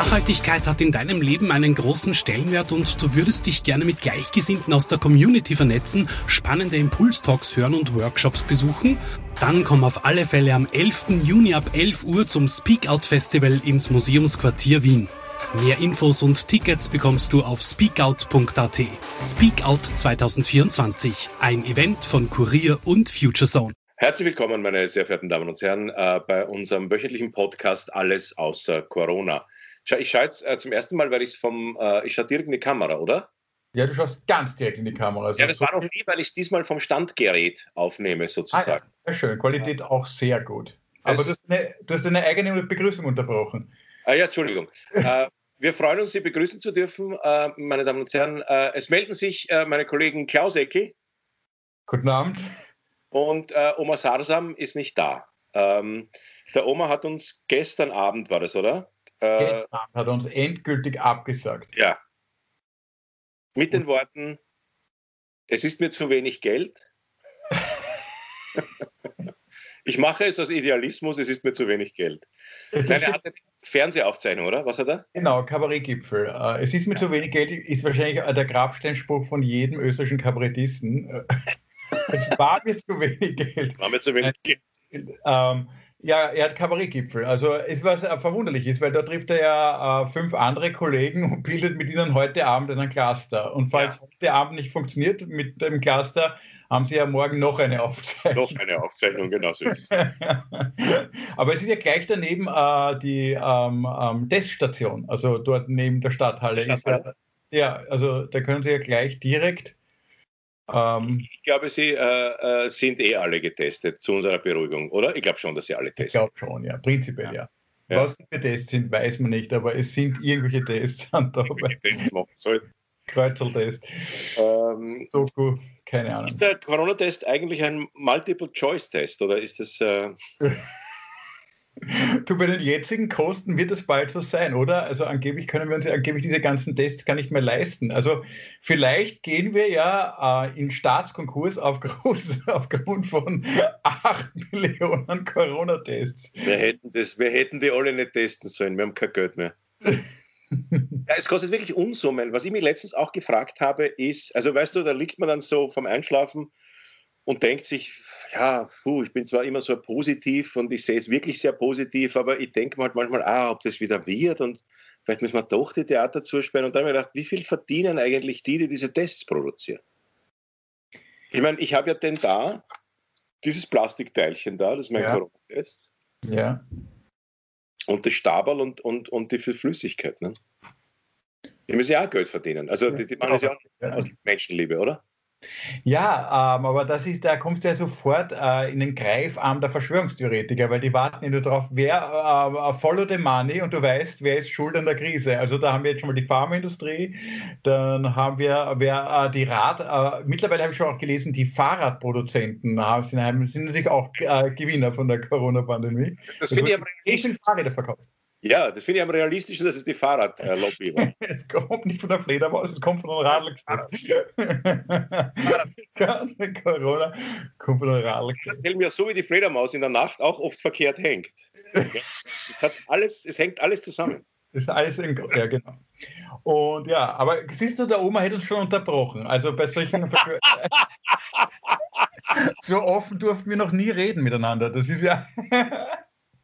Nachhaltigkeit hat in deinem Leben einen großen Stellenwert und du würdest dich gerne mit Gleichgesinnten aus der Community vernetzen, spannende Impulstalks hören und Workshops besuchen? Dann komm auf alle Fälle am 11. Juni ab 11 Uhr zum Speak Out Festival ins Museumsquartier Wien. Mehr Infos und Tickets bekommst du auf speakout.at. Speakout 2024, ein Event von Kurier und FutureZone. Herzlich willkommen, meine sehr verehrten Damen und Herren, äh, bei unserem wöchentlichen Podcast Alles außer Corona. Ich schaue jetzt äh, zum ersten Mal, weil ich es vom, äh, ich schaue direkt in die Kamera, oder? Ja, du schaust ganz direkt in die Kamera. Also ja, das so war noch nie, weil ich es diesmal vom Standgerät aufnehme, sozusagen. Ah, ja, schön, Qualität auch sehr gut. Aber du hast, eine, du hast, eine, eigene Begrüßung unterbrochen. Ah ja, Entschuldigung. äh, wir freuen uns, Sie begrüßen zu dürfen, äh, meine Damen und Herren. Äh, es melden sich äh, meine Kollegen Klaus Eckel. Guten Abend. Und äh, Oma Sarsam ist nicht da. Ähm, der Oma hat uns gestern Abend, war das, oder? Äh, hat uns endgültig abgesagt. Ja. Mit den Worten, es ist mir zu wenig Geld. ich mache es aus Idealismus, es ist mir zu wenig Geld. Nein, er hatte Fernsehaufzeichnung, oder? Was hat er? Genau, Kabarettgipfel. Äh, es ist mir zu wenig Geld, ist wahrscheinlich der Grabsteinspruch von jedem österreichischen Kabarettisten. Es war mir zu wenig Geld. War mir zu wenig Geld. Ähm, ja, er hat Kabarettgipfel. Also es was verwunderlich ist, weil da trifft er ja äh, fünf andere Kollegen und bildet mit ihnen heute Abend einen Cluster. Und falls ja. heute Abend nicht funktioniert mit dem Cluster, haben sie ja morgen noch eine Aufzeichnung. Noch eine Aufzeichnung, genau so ist Aber es ist ja gleich daneben äh, die ähm, ähm, Teststation, also dort neben der Stadthalle. Stadthalle. Ist ja, also da können Sie ja gleich direkt ähm, ich glaube, Sie äh, äh, sind eh alle getestet, zu unserer Beruhigung, oder? Ich glaube schon, dass Sie alle testen. Ich glaube schon, ja, prinzipiell ja. ja. Was die Tests sind, weiß man nicht, aber es sind irgendwelche Tests an dabei. Tests machen soll. Kreuzeltest. Ähm, Doku, keine Ahnung. Ist der Corona-Test eigentlich ein Multiple-Choice-Test oder ist das. Äh... Du, bei den jetzigen Kosten wird es bald so sein, oder? Also angeblich können wir uns angeblich diese ganzen Tests gar nicht mehr leisten. Also vielleicht gehen wir ja äh, in Staatskonkurs aufgrund, aufgrund von 8 Millionen Corona-Tests. Wir hätten, wir hätten die alle nicht testen sollen, wir haben kein Geld mehr. ja, es kostet wirklich Unsummen. Was ich mich letztens auch gefragt habe, ist, also weißt du, da liegt man dann so vom Einschlafen und denkt sich, ja, puh, ich bin zwar immer so positiv und ich sehe es wirklich sehr positiv, aber ich denke mir halt manchmal, ah, ob das wieder wird und vielleicht müssen wir doch die Theater zusperren. Und dann habe ich gedacht, wie viel verdienen eigentlich die, die diese Tests produzieren? Ich meine, ich habe ja denn da dieses Plastikteilchen da, das ist mein ja. Corona-Test. Ja. Und das Stabal und, und, und die Flüssigkeit. Ne? Die müssen ja auch Geld verdienen. Also die, die machen das ja auch aus Menschenliebe, oder? Ja, ähm, aber das ist, da kommst du ja sofort äh, in den Greifarm der Verschwörungstheoretiker, weil die warten ja nur darauf, wer äh, follow the money und du weißt, wer ist schuld an der Krise. Also da haben wir jetzt schon mal die Pharmaindustrie, dann haben wir wer, äh, die Rad, äh, mittlerweile habe ich schon auch gelesen, die Fahrradproduzenten haben, sind, sind natürlich auch äh, Gewinner von der Corona-Pandemie. Das finde ich aber nicht. Fahrräder verkauft. Ja, das finde ich am realistischen, dass es die Fahrradlobby war. es kommt nicht von der Fledermaus, es kommt von der Radlgeschäft. Corona kommt von der Radlgeschäft. Erzähl mir so, wie die Fledermaus in der Nacht auch oft verkehrt hängt. es, hat alles, es hängt alles zusammen. Das ist alles im, ja, genau. Und ja, aber siehst du, der Oma hätte uns schon unterbrochen. Also bei solchen. so offen durften wir noch nie reden miteinander. Das ist ja.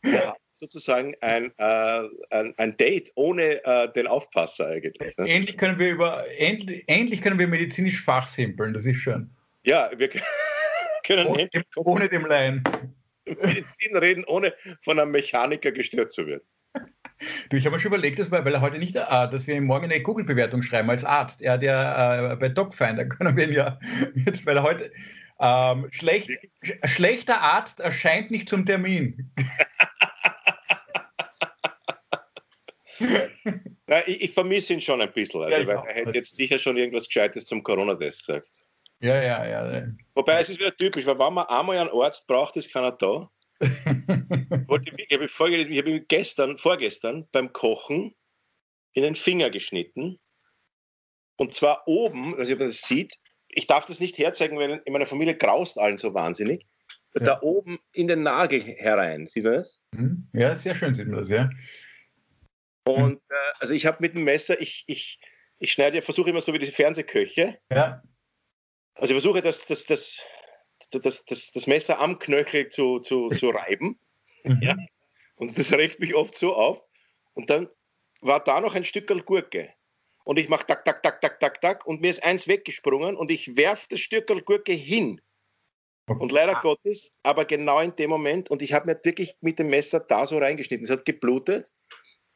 ja sozusagen ein, äh, ein, ein, Date ohne äh, den Aufpasser eigentlich. Ne? Endlich können wir über endlich, endlich können wir medizinisch fachsimpeln, das ist schön. Ja, wir können ohne, dem, ohne dem Laien. Medizin reden, ohne von einem Mechaniker gestört zu werden. Du, ich habe mir schon überlegt, dass wir, weil er heute nicht, äh, dass wir ihm morgen eine Google-Bewertung schreiben als Arzt. Er hat ja äh, bei DocFinder können wir ihn ja, jetzt, weil er heute ähm, schlecht, schlechter Arzt erscheint nicht zum Termin. Na, ich, ich vermisse ihn schon ein bisschen, also, ja, weil er hätte jetzt sicher schon irgendwas Gescheites zum Corona-Test gesagt. Ja, ja, ja. Wobei es ist wieder typisch, weil wenn man einmal einen Arzt braucht, ist keiner da. ich habe hab gestern, vorgestern beim Kochen in den Finger geschnitten. Und zwar oben, also man das sieht, ich darf das nicht herzeigen, weil in meiner Familie graust allen so wahnsinnig. Ja. Da oben in den Nagel herein, sieht man das? Mhm. Ja, sehr schön sieht man das, ja. Und äh, also ich habe mit dem Messer, ich, ich, ich schneide, versuche immer so wie diese Fernsehköche. Ja. Also ich versuche das, das, das, das, das, das Messer am Knöchel zu, zu, zu reiben. Mhm. Ja. Und das regt mich oft so auf. Und dann war da noch ein Stückel Gurke. Und ich mache tak, tak, tak, tak, tak, tak. Und mir ist eins weggesprungen und ich werfe das Stückel Gurke hin. Und leider Gottes, aber genau in dem Moment, und ich habe mir wirklich mit dem Messer da so reingeschnitten, es hat geblutet.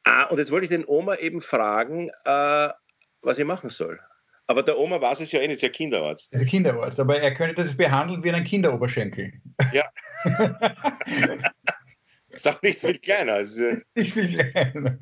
Ah, und jetzt wollte ich den Oma eben fragen, äh, was ich machen soll. Aber der Oma weiß es ja eh nicht, ist ja Kinderarzt. Der Kinderarzt, aber er könnte das behandeln wie einen Kinderoberschenkel. Ja. ist auch nicht viel kleiner. Also, Nicht viel kleiner.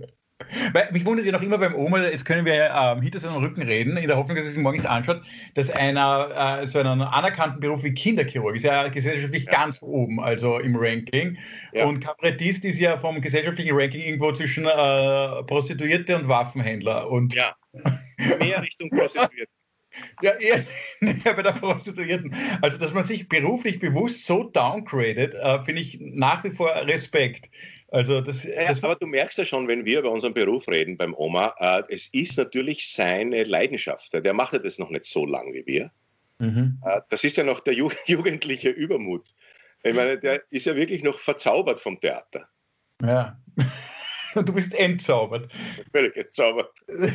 Weil, mich wundert ja noch immer beim Oma, jetzt können wir ähm, hinter seinem Rücken reden, in der Hoffnung, dass er sich morgen nicht anschaut, dass einer äh, so einen anerkannten Beruf wie Kinderchirurg ist ja gesellschaftlich Ja. ganz oben, also im Ranking. Ja. Und Kabarettist ist ja vom gesellschaftlichen Ranking irgendwo zwischen äh, Prostituierte und Waffenhändler. Und ja, mehr Richtung Prostituierte. ja, eher näher bei der Prostituierten. Also, dass man sich beruflich bewusst so downgradet, äh, finde ich nach wie vor Respekt. Also, das, das aber du merkst ja schon, wenn wir über unseren Beruf reden beim Oma, äh, es ist natürlich seine Leidenschaft. Der macht ja das noch nicht so lang wie wir. Mhm. Äh, das ist ja noch der Ju jugendliche Übermut. Ich meine, der ist ja wirklich noch verzaubert vom Theater. Ja. Und du bist entzaubert. Völlig entzaubert.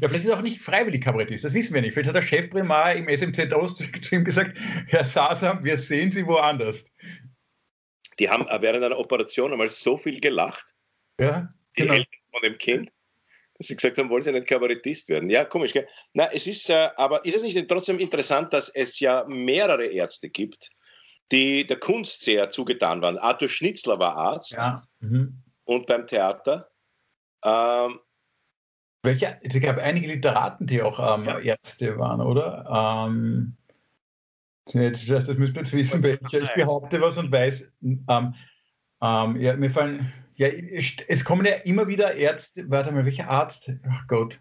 Ja, vielleicht ist er auch nicht freiwillig Kabarettist, das wissen wir nicht. Vielleicht hat der Chefprimar im SMZ Ost zu ihm gesagt, Herr Sasam, wir sehen Sie woanders. Die haben äh, während einer Operation einmal so viel gelacht, Ja, die genau. Eltern von dem Kind, dass sie gesagt haben, wollen sie nicht Kabarettist werden. Ja, komisch, gell? Na, es ist, äh, aber ist es nicht trotzdem interessant, dass es ja mehrere Ärzte gibt, die der Kunst sehr zugetan waren. Arthur Schnitzler war Arzt Ja. Mhm. und beim Theater. Ähm, Welche, es gab einige Literaten, die auch ähm, Ja. Ärzte waren, oder? Ähm, jetzt, das müssen wir jetzt wissen, welcher. Ich behaupte was und weiß. Ähm, ähm, ja, mir fallen, ja, es kommen ja immer wieder Ärzte, warte mal, welcher Arzt? Ach Gott.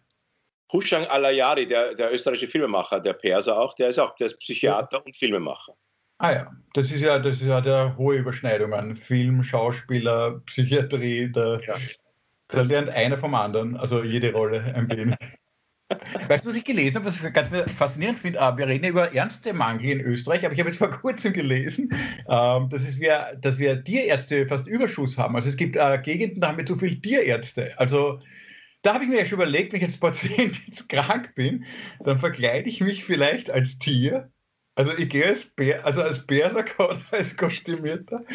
Hushang Alayari, der, der österreichische Filmemacher, der Perser auch, der ist auch der ist Psychiater und Filmemacher. Ah ja, das ist ja, das ist ja der hohe Überschneidungen. Film, Schauspieler, Psychiatrie, da, Ja. da lernt einer vom anderen, also jede Rolle ein wenig. Weißt du, was ich gelesen habe, was ich ganz faszinierend finde? Ah, Wir reden ja über Ärztemangel in Österreich, aber ich habe jetzt vor kurzem gelesen, ähm, dass, es wir, dass wir Tierärzte fast Überschuss haben. Also es gibt äh, Gegenden, da haben wir zu viele Tierärzte. Also da habe ich mir ja schon überlegt, wenn ich als Patient jetzt krank bin, dann verkleide ich mich vielleicht als Tier. Also ich gehe als Bär, also als Berserker oder als Kostümierter.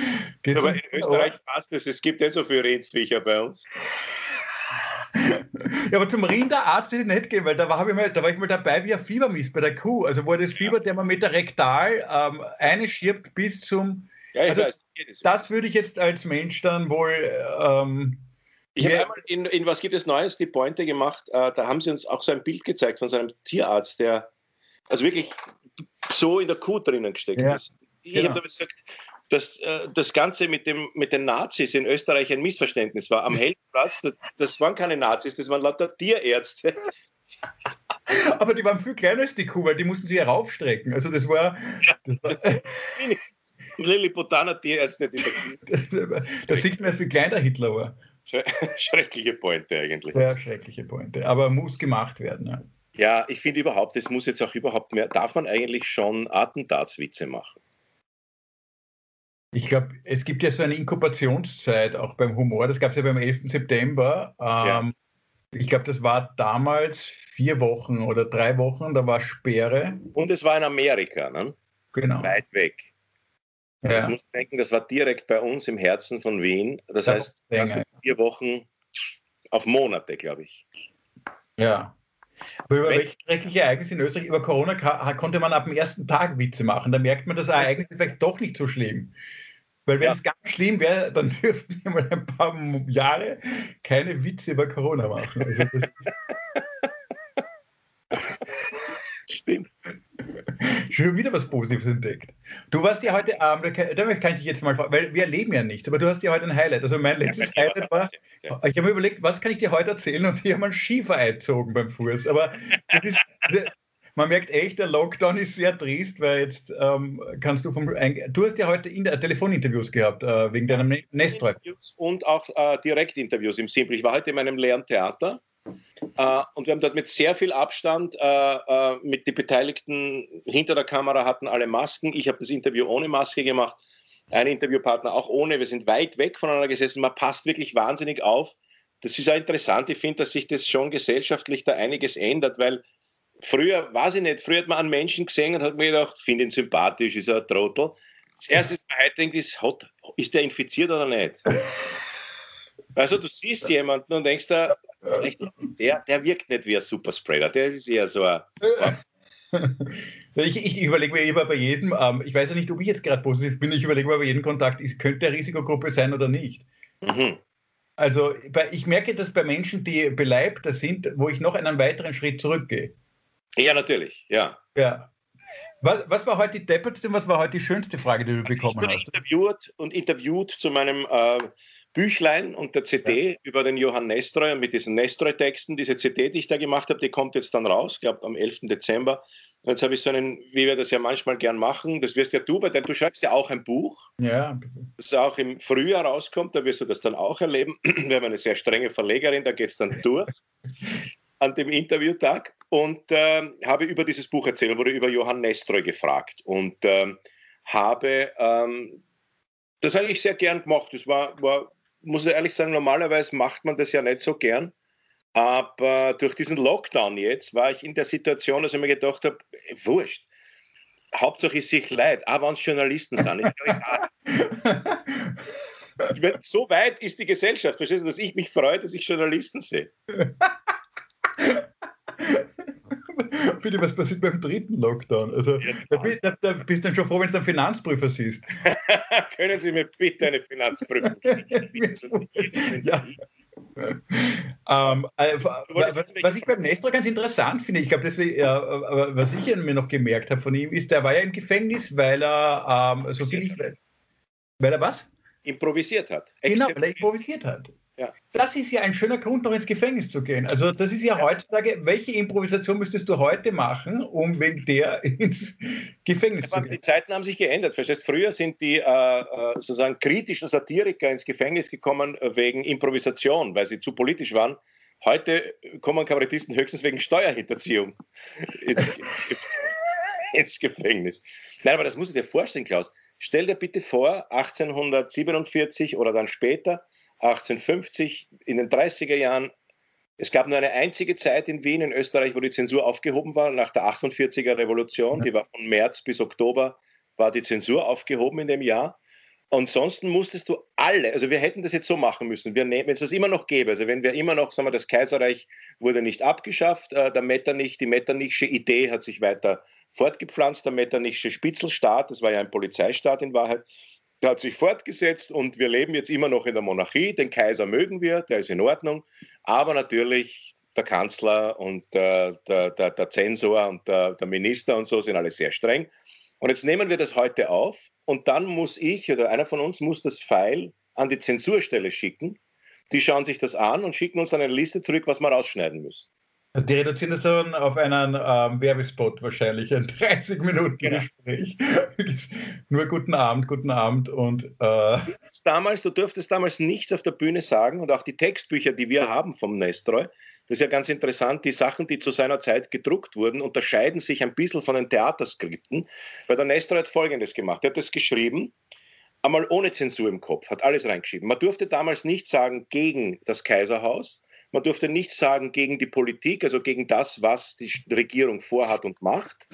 Geht Aber in Österreich passt es, es gibt nicht so viele Rindviecher bei uns. Ja, aber zum Rinderarzt hätte ich nicht gehen, weil da war, ich mal, da war ich mal dabei, wie ein Fieber misst bei der Kuh. Also wo er das Fieberthermometer rektal ähm, einschirbt bis zum. Ja, Also, weiß. Das, Das würde ich jetzt als Mensch dann wohl. Ähm, ich habe Ja. einmal in, in Was gibt es Neues die Pointe gemacht, äh, da haben sie uns auch so ein Bild gezeigt von so einem Tierarzt, der also wirklich so in der Kuh drinnen gesteckt Ja, ist. Ich genau. habe damit gesagt, dass äh, das Ganze mit, dem, mit den Nazis in Österreich ein Missverständnis war. Am Heldenplatz, das, das waren keine Nazis, das waren lauter Tierärzte. aber die waren viel kleiner als die Kuh, weil die mussten sie heraufstrecken. Also das war. Das, war, Lilliputaner Tierärzte, die da sieht man, wie klein der Hitler war. schreckliche Pointe eigentlich. Sehr schreckliche Pointe. Aber muss gemacht werden. Ja. Ja, ich finde überhaupt, es muss jetzt auch überhaupt mehr, darf man eigentlich schon Attentatswitze machen? Ich glaube, es gibt ja so eine Inkubationszeit auch beim Humor. Das gab es ja beim 11. September. Ähm, Ja. Ich glaube, das war damals vier Wochen oder drei Wochen. Da war Sperre. Und es war in Amerika, ne? Genau. weit weg. Das Ja. muss man denken, das war direkt bei uns im Herzen von Wien. Das Ja, heißt, das sind vier Wochen auf Monate, glaube ich. ja. Aber über welche schreckliche Ereignisse in Österreich über Corona konnte man ab dem ersten Tag Witze machen. Da merkt man, das Ereignis vielleicht doch nicht so schlimm. Weil wenn Ja. es ganz schlimm wäre, dann dürften wir mal ein paar Jahre keine Witze über Corona machen. Also Stimmt. Schon wieder was Positives entdeckt. Du warst ja heute Abend, da kann- ich dich jetzt mal fragen, weil wir erleben ja nichts, aber du hast ja heute ein Highlight. Also mein letztes Ja, Highlight war, ja. ich habe mir überlegt, was kann ich dir heute erzählen und ich habe mal einen Schiefer eingezogen beim Fuß. Aber ist, man merkt echt, der Lockdown ist sehr trist, weil jetzt ähm, kannst du vom. Du hast ja heute in, äh, Telefoninterviews gehabt äh, wegen deinem Nestroy. Und auch äh, Direktinterviews im Simple. Ich war heute in meinem leeren Theater äh, und wir haben dort mit sehr viel Abstand äh, äh, mit den Beteiligten hinter der Kamera hatten alle Masken. Ich habe das Interview ohne Maske gemacht, ein Interviewpartner auch ohne. Wir sind weit weg voneinander gesessen. Man passt wirklich wahnsinnig auf. Das ist auch interessant. Ich finde, dass sich das schon gesellschaftlich da einiges ändert, weil früher, weiß ich nicht, früher hat man einen Menschen gesehen und hat mir gedacht, finde ihn sympathisch, ist er ein Trottel. Das erste, was man heute denkt, ist, hat, ist der infiziert oder nicht? Also du siehst jemanden und denkst da, der, der wirkt nicht wie ein Superspreader, der ist eher so ein. Ich, ich überlege mir immer bei jedem, ähm, ich weiß ja nicht, ob ich jetzt gerade positiv bin, ich überlege mir bei jedem Kontakt, ist, könnte der Risikogruppe sein oder nicht. Mhm. Also ich merke das bei Menschen, die beleibter sind, wo ich noch einen weiteren Schritt zurückgehe. Ja, natürlich, ja. Ja. Was, was war heute die deppertste und was war heute die schönste Frage, die du bekommen ich hast? Interviewt und interviewt zu meinem äh, Büchlein und der CD ja. über den Johann Nestroy mit diesen Nestroy-Texten. Diese CD, die ich da gemacht habe, die kommt jetzt dann raus, ich glaube am 11. Dezember. Jetzt habe ich so einen, wie wir das ja manchmal gern machen, das wirst ja du, weil du schreibst ja auch ein Buch, ja. das auch im Frühjahr rauskommt, da wirst du das dann auch erleben. Wir haben eine sehr strenge Verlegerin, da geht es dann durch an dem Interviewtag und äh, habe über dieses Buch erzählt, wurde über Johann Nestroy gefragt und äh, habe ähm, das eigentlich sehr gern gemacht. Das war, war muss ich ehrlich sagen, normalerweise macht man das ja nicht so gern. Aber durch diesen Lockdown jetzt war ich in der Situation, dass ich mir gedacht habe, wurscht. Hauptsache ist sich leid, auch wenn es Journalisten sind. Ich, so weit ist die Gesellschaft, verstehst du, dass ich mich freue, dass ich Journalisten sehe. Bitte, was passiert beim dritten Lockdown? Also, da, bist, da, da bist du dann schon froh, wenn du einen Finanzprüfer siehst. Können Sie mir bitte eine Finanzprüfung ja. ähm, äh, was, was, ich beim Nestor ganz interessant finde, ich glaube, äh, was ich mir noch gemerkt habe von ihm, ist, der war ja im Gefängnis, weil er ähm, so viel. Weil er was? Improvisiert hat. Genau, weil er improvisiert hat. Ja. Das ist ja ein schöner Grund, noch ins Gefängnis zu gehen. Also das ist ja, ja, heutzutage, welche Improvisation müsstest du heute machen, um wegen der ins Gefängnis Aber zu gehen? Die Zeiten haben sich geändert. Verstehst? Früher sind die äh, äh, sozusagen kritischen Satiriker ins Gefängnis gekommen äh, wegen Improvisation, weil sie zu politisch waren. Heute kommen Kabarettisten höchstens wegen Steuerhinterziehung ins, ins Gefängnis. Nein, aber das musst du dir vorstellen, Klaus. Stell dir bitte vor, 1847 oder dann später, 1850, in den 30er Jahren. Es gab nur eine einzige Zeit in Wien, in Österreich, wo die Zensur aufgehoben war, nach der 48er Revolution. Die war von März bis Oktober, war die Zensur aufgehoben in dem Jahr. Ansonsten musstest du alle, also wir hätten das jetzt so machen müssen, wir nehmen, wenn es das immer noch gäbe, also wenn wir immer noch, sagen wir, das Kaiserreich wurde nicht abgeschafft, äh, der Metternich, die Metternichsche Idee hat sich weiter fortgepflanzt, der Spitzelstaat, das war ja ein Polizeistaat in Wahrheit, der hat sich fortgesetzt und wir leben jetzt immer noch in der Monarchie. Den Kaiser mögen wir, der ist in Ordnung. Aber natürlich der Kanzler und äh, der, der, der, Zensor und der, der Minister und so sind alle sehr streng. Und jetzt nehmen wir das heute auf und dann muss ich oder einer von uns muss das Pfeil an die Zensurstelle schicken. Die schauen sich das an und schicken uns dann eine Liste zurück, was wir rausschneiden müssen. Die reduzieren das dann auf einen ähm, Werbespot wahrscheinlich, ein 30 Minuten genau. Gespräch. Nur guten Abend, guten Abend und äh damals, du durftest damals nichts auf der Bühne sagen und auch die Textbücher, die wir haben vom Nestroy, das ist ja ganz interessant, die Sachen, die zu seiner Zeit gedruckt wurden, unterscheiden sich ein bisschen von den Theaterskripten, weil der Nestroy hat Folgendes gemacht, er hat das geschrieben, einmal ohne Zensur im Kopf, hat alles reingeschrieben. Man durfte damals nicht sagen gegen das Kaiserhaus, man durfte nichts sagen gegen die Politik, also gegen das, was die Regierung vorhat und macht.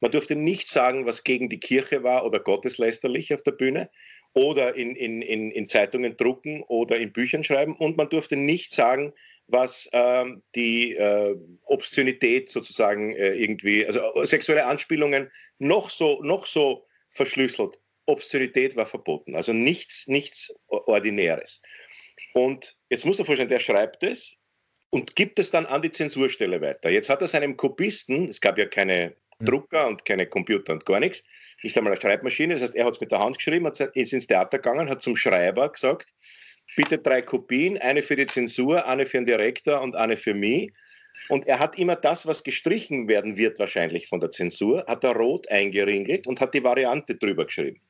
Man durfte nichts sagen, was gegen die Kirche war oder gotteslästerlich auf der Bühne oder in, in, in, in Zeitungen drucken oder in Büchern schreiben. Und man durfte nicht sagen, was ähm, die äh, Obszönität sozusagen äh, irgendwie, also äh, sexuelle Anspielungen noch so, noch so verschlüsselt. Obszönität war verboten, also nichts, nichts Ordinäres. Und jetzt muss er vorstellen, der schreibt es und gibt es dann an die Zensurstelle weiter. Jetzt hat er seinem Kopisten, es gab ja keine hm. Drucker und keine Computer und gar nichts, nicht einmal eine Schreibmaschine, das heißt, er hat es mit der Hand geschrieben, ist ins Theater gegangen, hat zum Schreiber gesagt, bitte drei Kopien, eine für die Zensur, eine für den Direktor und eine für mich. Und er hat immer das, was gestrichen werden wird, wahrscheinlich von der Zensur, hat er rot eingeringelt und hat die Variante drüber geschrieben.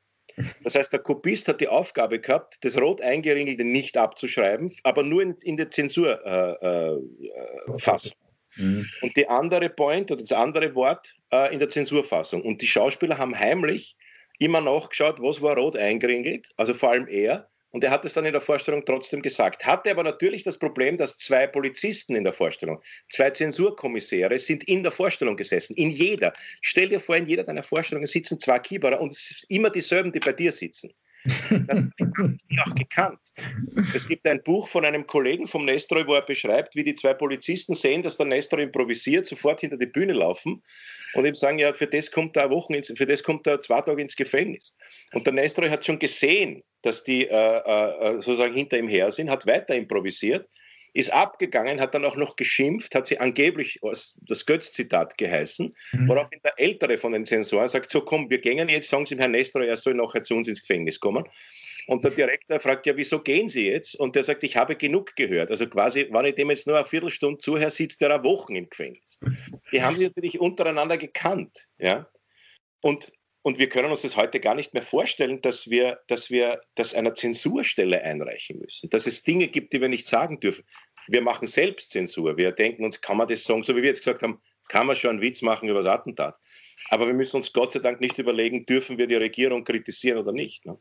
Das heißt, der Kopist hat die Aufgabe gehabt, das rot eingeringelte nicht abzuschreiben, aber nur in, in der Zensurfassung. Äh, äh, mhm. Und die andere Point oder das andere Wort äh, in der Zensurfassung. Und die Schauspieler haben heimlich immer nachgeschaut, was war rot eingeringelt, also vor allem er, und er hat es dann in der Vorstellung trotzdem gesagt. Hatte aber natürlich das Problem, dass zwei Polizisten in der Vorstellung, zwei Zensurkommissäre sind in der Vorstellung gesessen. In jeder. Stell dir vor, in jeder deiner Vorstellungen sitzen zwei Kieberer und immer dieselben, die bei dir sitzen. Dann haben die auch gekannt. Es gibt ein Buch von einem Kollegen vom Nestroy, wo er beschreibt, wie die zwei Polizisten sehen, dass der Nestroy improvisiert, sofort hinter die Bühne laufen und ihm sagen, ja, für das kommt er Wochen ins, für das kommt er zwei Tage ins Gefängnis. Und der Nestroy hat schon gesehen, dass die äh, äh, sozusagen hinter ihm her sind, hat weiter improvisiert, ist abgegangen, hat dann auch noch geschimpft, hat sie angeblich das Götz-Zitat geheißen, mhm. woraufhin der Ältere von den Sensoren sagt, so komm, wir gehen jetzt, sagen Sie dem Herrn Nestroy, er soll nachher zu uns ins Gefängnis kommen. Und der Direktor fragt ja, wieso gehen Sie jetzt? Und der sagt, ich habe genug gehört. Also quasi, wenn ich dem jetzt nur eine Viertelstunde zuhöre, sitzt der eine Wochen im Gefängnis. Die haben sich natürlich untereinander gekannt. Ja? Und und wir können uns das heute gar nicht mehr vorstellen, dass wir, dass wir das einer Zensurstelle einreichen müssen. Dass es Dinge gibt, die wir nicht sagen dürfen. Wir machen Selbstzensur. Wir denken uns, kann man das sagen, so wie wir jetzt gesagt haben, kann man schon einen Witz machen über das Attentat. Aber wir müssen uns Gott sei Dank nicht überlegen, dürfen wir die Regierung kritisieren oder nicht. Ne?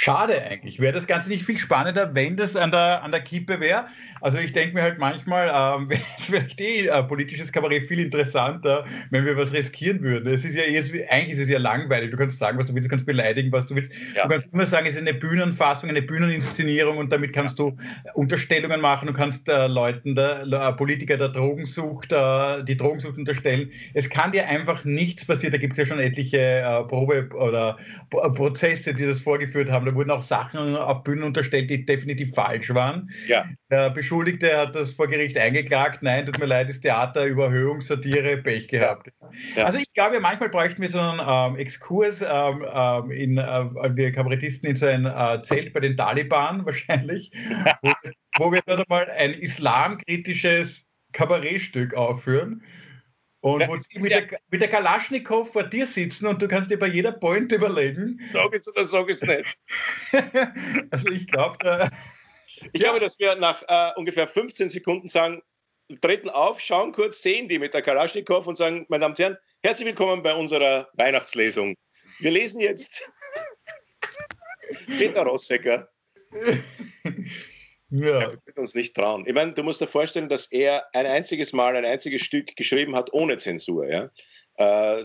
Schade eigentlich. Wäre das Ganze nicht viel spannender, wenn das an der, an der Kippe wäre? Also ich denke mir halt manchmal, ähm, wäre es vielleicht eh äh, politisches Kabarett viel interessanter, wenn wir was riskieren würden. Es ist ja eh, eigentlich ist es ja langweilig. Du kannst sagen, was du willst, du kannst beleidigen, was du willst. Ja. Du kannst immer sagen, es ist eine Bühnenfassung, eine Bühneninszenierung und damit kannst du Unterstellungen machen. Du kannst äh, Leuten, der, äh, Politiker der Drogensucht, äh, die Drogensucht unterstellen. Es kann dir einfach nichts passieren. Da gibt es ja schon etliche äh, Probe- oder Prozesse, die das vorgeführt haben da wurden auch Sachen auf Bühnen unterstellt, die definitiv falsch waren. Ja. Der Beschuldigte hat das vor Gericht eingeklagt. Nein, tut mir leid, das Theater, Überhöhung, Satire, Pech gehabt. Ja. Also ich glaube, manchmal bräuchten wir so einen ähm, Exkurs ähm, ähm in, äh, wir Kabarettisten in so ein äh, Zelt bei den Taliban wahrscheinlich, wo, wo wir dort einmal ein islamkritisches Kabarettstück aufführen und ja, wo sie mit, der, mit der Kalaschnikow vor dir sitzen und du kannst dir bei jeder Point überlegen. Sag es oder sag es nicht. also ich glaube, ich ja. glaube, dass wir nach äh, ungefähr 15 Sekunden sagen, treten auf, schauen kurz, sehen die mit der Kalaschnikow und sagen, meine Damen und Herren, herzlich willkommen bei unserer Weihnachtslesung. Wir lesen jetzt Peter Rossecker. Ja. ja. wir können uns nicht trauen. Ich meine, du musst dir vorstellen, dass er ein einziges Mal ein einziges Stück geschrieben hat ohne Zensur. Ja? Äh,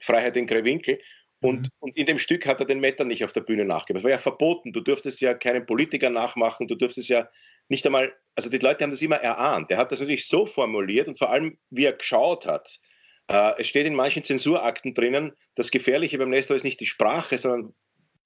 Freiheit in Grewinkel. Und, mhm. und, in dem Stück hat er den Metter nicht auf der Bühne nachgegeben. Es war ja verboten. Du durftest ja keinen Politiker nachmachen. Du durftest ja nicht einmal, also die Leute haben das immer erahnt. Er hat das natürlich so formuliert und vor allem, wie er geschaut hat. Äh, es steht in manchen Zensurakten drinnen, das Gefährliche beim Nestor ist nicht die Sprache, sondern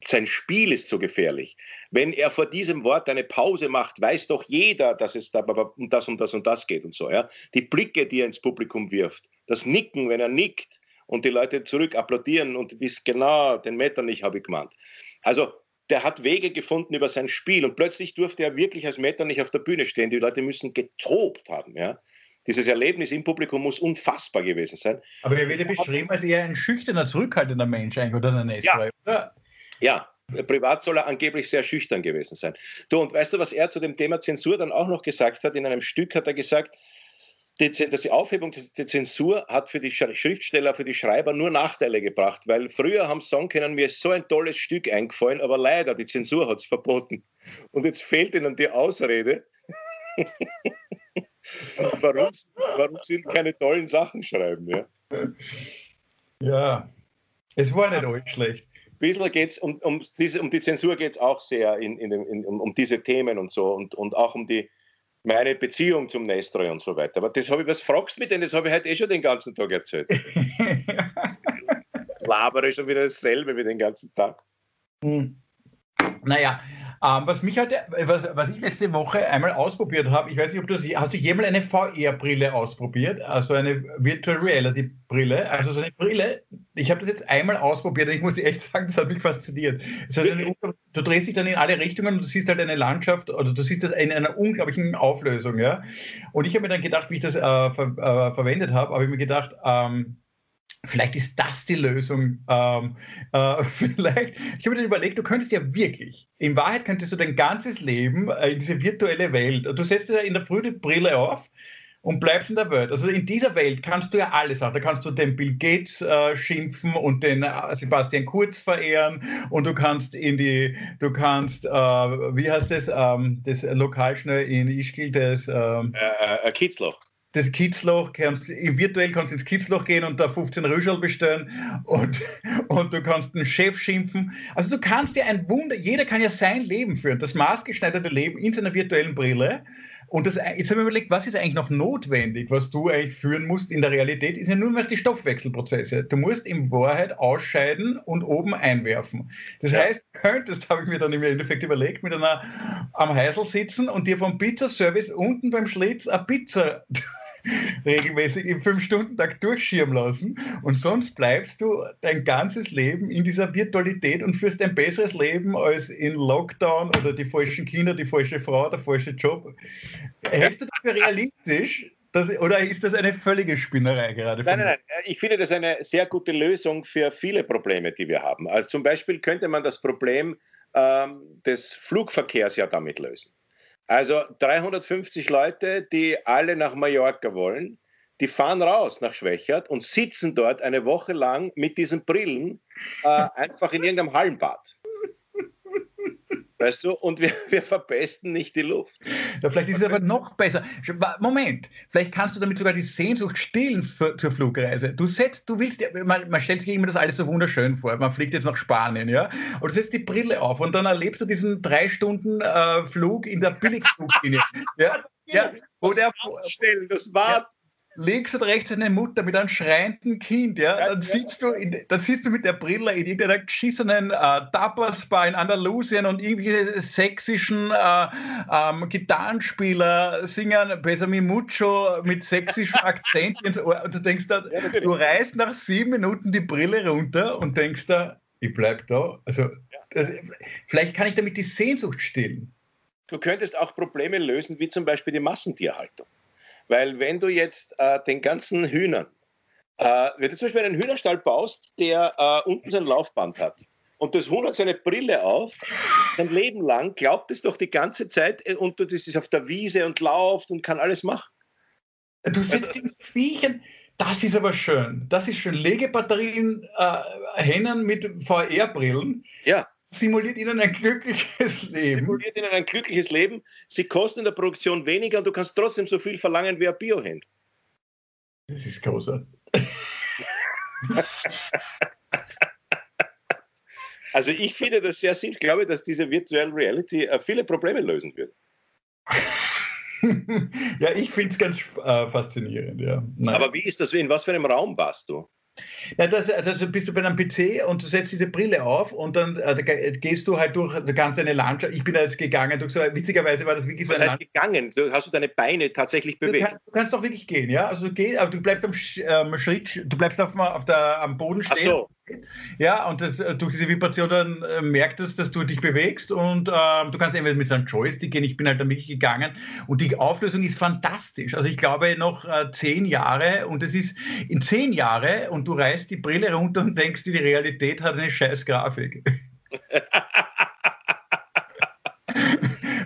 sein Spiel ist so gefährlich. Wenn er vor diesem Wort eine Pause macht, weiß doch jeder, dass es da um das und das und das geht und so. Ja? Die Blicke, die er ins Publikum wirft, das Nicken, wenn er nickt und die Leute zurück applaudieren und wissen genau, den Meter nicht habe ich gemeint. Also der hat Wege gefunden über sein Spiel und plötzlich durfte er wirklich als Meter nicht auf der Bühne stehen. Die Leute müssen getobt haben. Ja? Dieses Erlebnis im Publikum muss unfassbar gewesen sein. Aber er wird ja beschrieben als eher ein schüchterner, zurückhaltender Mensch eigentlich, oder ein ja. oder? Ja, privat soll er angeblich sehr schüchtern gewesen sein. Du, und weißt du, was er zu dem Thema Zensur dann auch noch gesagt hat? In einem Stück hat er gesagt, die, die Aufhebung der Zensur hat für die Schriftsteller, für die Schreiber nur Nachteile gebracht, weil früher haben sagen können, mir so ein tolles Stück eingefallen, aber leider, die Zensur hat es verboten. Und jetzt fehlt ihnen die Ausrede, warum, warum sie keine tollen Sachen schreiben. Ja, ja. es war nicht alles schlecht bisschen geht es um, um, diese, um die Zensur geht es auch sehr in, in, in, um, um diese Themen und so und, und auch um die meine Beziehung zum Nestroy und so weiter. Aber das habe ich, was fragst du mich denn? Das habe ich heute eh schon den ganzen Tag erzählt. Labere schon wieder dasselbe wie den ganzen Tag. Hm. Naja, Ähm, was mich halt, was, was, ich letzte Woche einmal ausprobiert habe, ich weiß nicht, ob du das, hast du jemals eine VR-Brille ausprobiert? Also eine Virtual Reality Brille, also so eine Brille. Ich habe das jetzt einmal ausprobiert und ich muss ehrlich sagen, das hat mich fasziniert. Das heißt, eine, du drehst dich dann in alle Richtungen und du siehst halt eine Landschaft oder du siehst das in einer unglaublichen Auflösung, ja. Und ich habe mir dann gedacht, wie ich das äh, ver, äh, verwendet habe, habe ich mir gedacht, ähm, Vielleicht ist das die Lösung. Ähm, äh, vielleicht, ich habe mir überlegt, du könntest ja wirklich, in Wahrheit könntest du dein ganzes Leben äh, in diese virtuelle Welt, du setzt dir in der Früh die Brille auf und bleibst in der Welt. Also in dieser Welt kannst du ja alles haben. Da kannst du den Bill Gates äh, schimpfen und den äh, Sebastian Kurz verehren und du kannst in die, du kannst, äh, wie heißt das, ähm, das Lokal schnell in Ischgl, das ähm, äh, äh Kitzloch das Kitzloch, kannst, virtuell kannst du ins Kitzloch gehen und da 15 Rüschel bestellen und, und du kannst einen Chef schimpfen. Also du kannst ja ein Wunder, jeder kann ja sein Leben führen, das maßgeschneiderte Leben in seiner virtuellen Brille. Und das, jetzt haben wir überlegt, was ist eigentlich noch notwendig, was du eigentlich führen musst in der Realität, ist ja nur noch die Stoffwechselprozesse. Du musst in Wahrheit ausscheiden und oben einwerfen. Das ja. heißt, könntest, habe ich mir dann im Endeffekt überlegt, mit einer am Heisel sitzen und dir vom Pizzaservice unten beim Schlitz eine Pizza regelmäßig im Fünf-Stunden-Tag durchschirmen lassen und sonst bleibst du dein ganzes Leben in dieser Virtualität und führst ein besseres Leben als in Lockdown oder die falschen Kinder, die falsche Frau, der falsche Job. Hältst du das für realistisch? Das, oder ist das eine völlige Spinnerei gerade? Nein, nein, nein. Ich finde das eine sehr gute Lösung für viele Probleme, die wir haben. Also zum Beispiel könnte man das Problem ähm, des Flugverkehrs ja damit lösen. Also 350 Leute, die alle nach Mallorca wollen, die fahren raus nach Schwächert und sitzen dort eine Woche lang mit diesen Brillen äh, einfach in irgendeinem Hallenbad. Weißt du, und wir, wir verpesten nicht die Luft. Ja, vielleicht ist es aber noch besser. Moment, vielleicht kannst du damit sogar die Sehnsucht stillen für, zur Flugreise. Du setzt, du willst, man, man stellt sich immer das alles so wunderschön vor. Man fliegt jetzt nach Spanien, ja, und du setzt die Brille auf und dann erlebst du diesen drei Stunden äh, Flug in der Billigfluglinie. ja, ja, wo der, das war ja, links und rechts eine Mutter mit einem schreienden Kind, ja, dann, sitzt du in, dann sitzt du mit der Brille in irgendeiner geschissenen äh, Tapas-Bar in Andalusien und irgendwelche sächsischen äh, ähm, Gitarrenspieler singen Besame Mucho mit sächsischem Akzent ins Ohr und du denkst da, du reißt nach sieben Minuten die Brille runter und denkst da, ich bleib da. Also, das, vielleicht kann ich damit die Sehnsucht stillen. Du könntest auch Probleme lösen, wie zum Beispiel die Massentierhaltung. Weil wenn du jetzt äh, den ganzen Hühnern, äh, wenn du zum Beispiel einen Hühnerstall baust, der äh, unten sein Laufband hat und das Huhn hat seine Brille auf, sein Leben lang glaubt es doch die ganze Zeit äh, und das ist auf der Wiese und läuft und kann alles machen. Du sitzt also, in Viechen, das ist aber schön. Das ist schön. Legebatterien, äh, Hennen mit VR-Brillen. Ja simuliert ihnen ein glückliches Leben. Simuliert ihnen ein glückliches Leben. Sie kosten in der Produktion weniger und du kannst trotzdem so viel verlangen wie ein Biohand. Das ist großartig. also ich finde das sehr sinnvoll. Ich glaube, dass diese Virtual Reality äh, viele Probleme lösen wird. ja, ich finde es ganz äh, faszinierend, ja. Nein. Aber wie ist das? In was für einem Raum warst du? Ja, das, also bist du bei einem PC und du setzt diese Brille auf und dann äh, gehst du halt durch ganz eine Landschaft. Ich bin da jetzt gegangen, durch so, witzigerweise war das wirklich so. Was heißt gegangen? Du, hast du deine Beine tatsächlich bewegt? Du, kann, du kannst doch wirklich gehen, ja. Also du gehst, aber du bleibst am ähm, Schritt, du bleibst auf, auf der, am Boden stehen. Ach so. Ja, und das, äh, durch diese Vibration dann äh, merkt es, dass du dich bewegst und äh, du kannst eben mit so einem Joystick gehen. Ich bin halt da wirklich gegangen und die Auflösung ist fantastisch. Also ich glaube noch äh, zehn Jahre und es ist in zehn Jahre und du reißt die Brille runter und denkst dir, die Realität hat eine scheiß Grafik.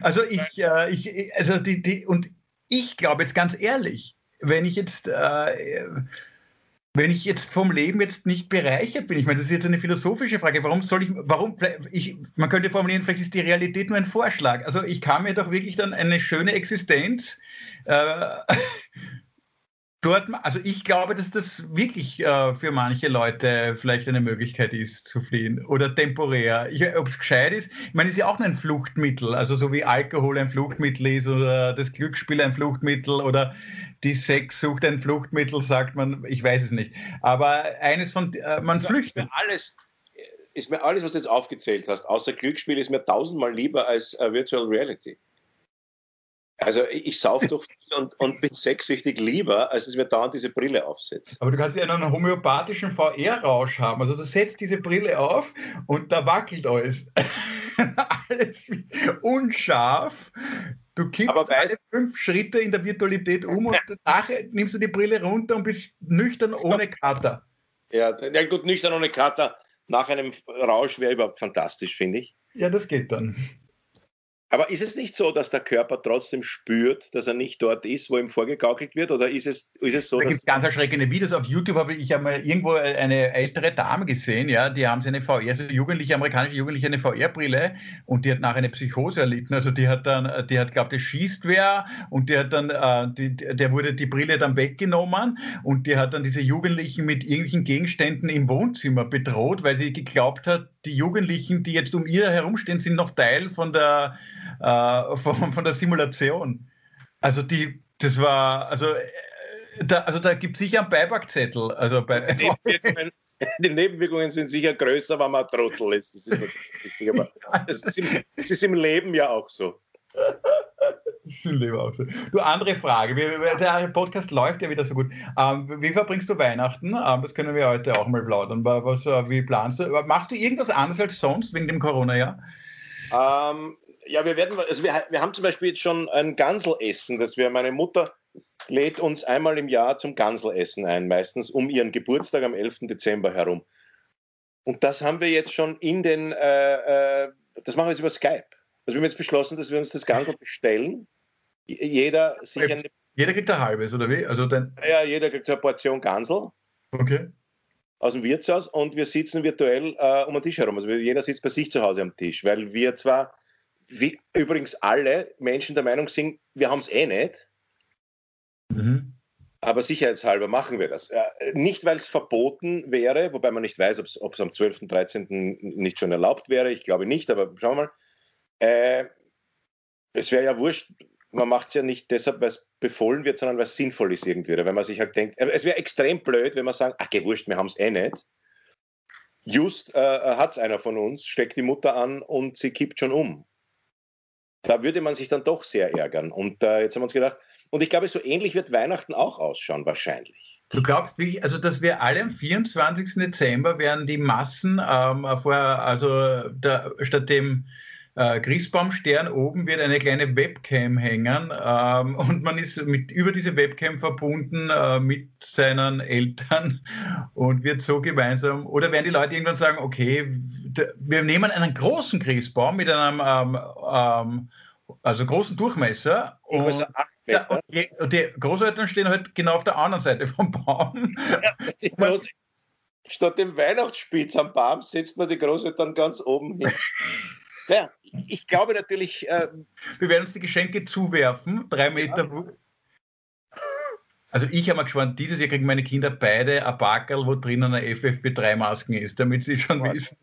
also ich, äh, ich also die, die, und ich glaube jetzt ganz ehrlich, wenn ich jetzt äh, wenn ich jetzt vom Leben jetzt nicht bereichert bin, ich meine, das ist jetzt eine philosophische Frage, warum soll ich, warum, ich, man könnte formulieren, vielleicht ist die Realität nur ein Vorschlag. Also ich kann mir doch wirklich dann eine schöne Existenz äh, dort, also ich glaube, dass das wirklich äh, für manche Leute vielleicht eine Möglichkeit ist, zu fliehen oder temporär. Ob es gescheit ist, ich meine, es ist ja auch ein Fluchtmittel, also so wie Alkohol ein Fluchtmittel ist oder das Glücksspiel ein Fluchtmittel oder die Sexsucht ein Fluchtmittel, sagt man, ich weiß es nicht. Aber eines von, äh, man also flüchtet. Alles, ist mir alles, was du jetzt aufgezählt hast, außer Glücksspiel, ist mir tausendmal lieber als uh, Virtual Reality. Also ich sauf doch viel und, und bin sexsüchtig lieber, als dass ich mir dauernd diese Brille aufsetze. Aber du kannst ja einen homöopathischen VR-Rausch haben. Also du setzt diese Brille auf und da wackelt alles. alles unscharf. Du kippst Aber weißt, fünf Schritte in der Virtualität um und nachher nimmst du die Brille runter und bist nüchtern ohne Kater. Ja, ja gut, nüchtern ohne Kater nach einem Rausch wäre überhaupt fantastisch, finde ich. Ja, das geht dann. Aber ist es nicht so, dass der Körper trotzdem spürt, dass er nicht dort ist, wo ihm vorgegaukelt wird? Oder ist es, ist es so, da gibt es ganz erschreckende Videos. Auf YouTube habe ich einmal irgendwo eine ältere Dame gesehen, ja, die haben sie eine VR, also jugendliche, amerikanische Jugendliche eine VR-Brille und die hat nachher eine Psychose erlitten. Also die hat dann, die hat, glaubt, das schießt wer und die hat dann, äh, die, der wurde die Brille dann weggenommen und die hat dann diese Jugendlichen mit irgendwelchen Gegenständen im Wohnzimmer bedroht, weil sie geglaubt hat, die Jugendlichen, die jetzt um ihr herumstehen, sind noch Teil von der äh, von, von der Simulation. Also die, das war, also äh, da, also da gibt es sicher einen Beipackzettel. Also bei die, Nebenwirkungen, die Nebenwirkungen sind sicher größer, wenn man ein Trottel ist. Das ist wichtig. Aber das ist, im, das ist im Leben ja auch so. so. Du, andere Frage. Der Podcast läuft ja wieder so gut. Ähm, wie verbringst du Weihnachten? Ähm, das können wir heute auch mal plaudern. Was, äh, wie planst du? Machst du irgendwas anderes als sonst wegen dem Corona-Jahr? Ähm, ja, wir werden, also wir, wir haben zum Beispiel jetzt schon ein Ganselessen, dass wir, meine Mutter lädt uns einmal im Jahr zum Ganselessen ein, meistens um ihren Geburtstag am 11. Dezember herum. Und das haben wir jetzt schon in den, äh, äh, das machen wir jetzt über Skype. Also wir haben jetzt beschlossen, dass wir uns das Gansel bestellen. Jeder sich eine, Jeder kriegt ein halbes, oder wie? Also dann ja, jeder kriegt eine Portion Gansel. Okay. Aus dem Wirtshaus und wir sitzen virtuell äh, um den Tisch herum. Also jeder sitzt bei sich zu Hause am Tisch, weil wir zwar wie übrigens alle Menschen der Meinung sind, wir haben es eh nicht. Mhm. Aber sicherheitshalber machen wir das. Nicht, weil es verboten wäre, wobei man nicht weiß, ob es am 12., 13. nicht schon erlaubt wäre. Ich glaube nicht, aber schauen wir mal. Äh, es wäre ja wurscht, man macht es ja nicht deshalb, weil es befohlen wird, sondern weil es sinnvoll ist irgendwie. Oder wenn man sich halt denkt, äh, es wäre extrem blöd, wenn man sagt, ach, wurscht, wir haben es eh nicht. Just äh, hat es einer von uns, steckt die Mutter an und sie kippt schon um da würde man sich dann doch sehr ärgern. Und äh, jetzt haben wir uns gedacht, und ich glaube, so ähnlich wird Weihnachten auch ausschauen, wahrscheinlich. Du glaubst wirklich, also dass wir alle am 24. Dezember werden die Massen ähm, vorher, also der, statt dem äh, Christbaumstern oben wird eine kleine Webcam hängen ähm, und man ist mit, über diese Webcam verbunden äh, mit seinen Eltern und wird so gemeinsam, oder werden die Leute irgendwann sagen, okay, wir nehmen einen großen Christbaum mit einem ähm, ähm, also großen Durchmesser und, also ja, und, die, und, die, Großeltern stehen halt genau auf der anderen Seite vom Baum. Ja, Statt dem Weihnachtsspitz am Baum setzt man die Großeltern ganz oben hin. Ja, ich glaube natürlich. Äh, wir werden uns die Geschenke zuwerfen, drei Meter. Ja. Also ich habe mir gespannt, dieses Jahr kriegen meine Kinder beide ein Bakel, wo drinnen eine FFP3-Masken ist, damit sie schon ja. wissen.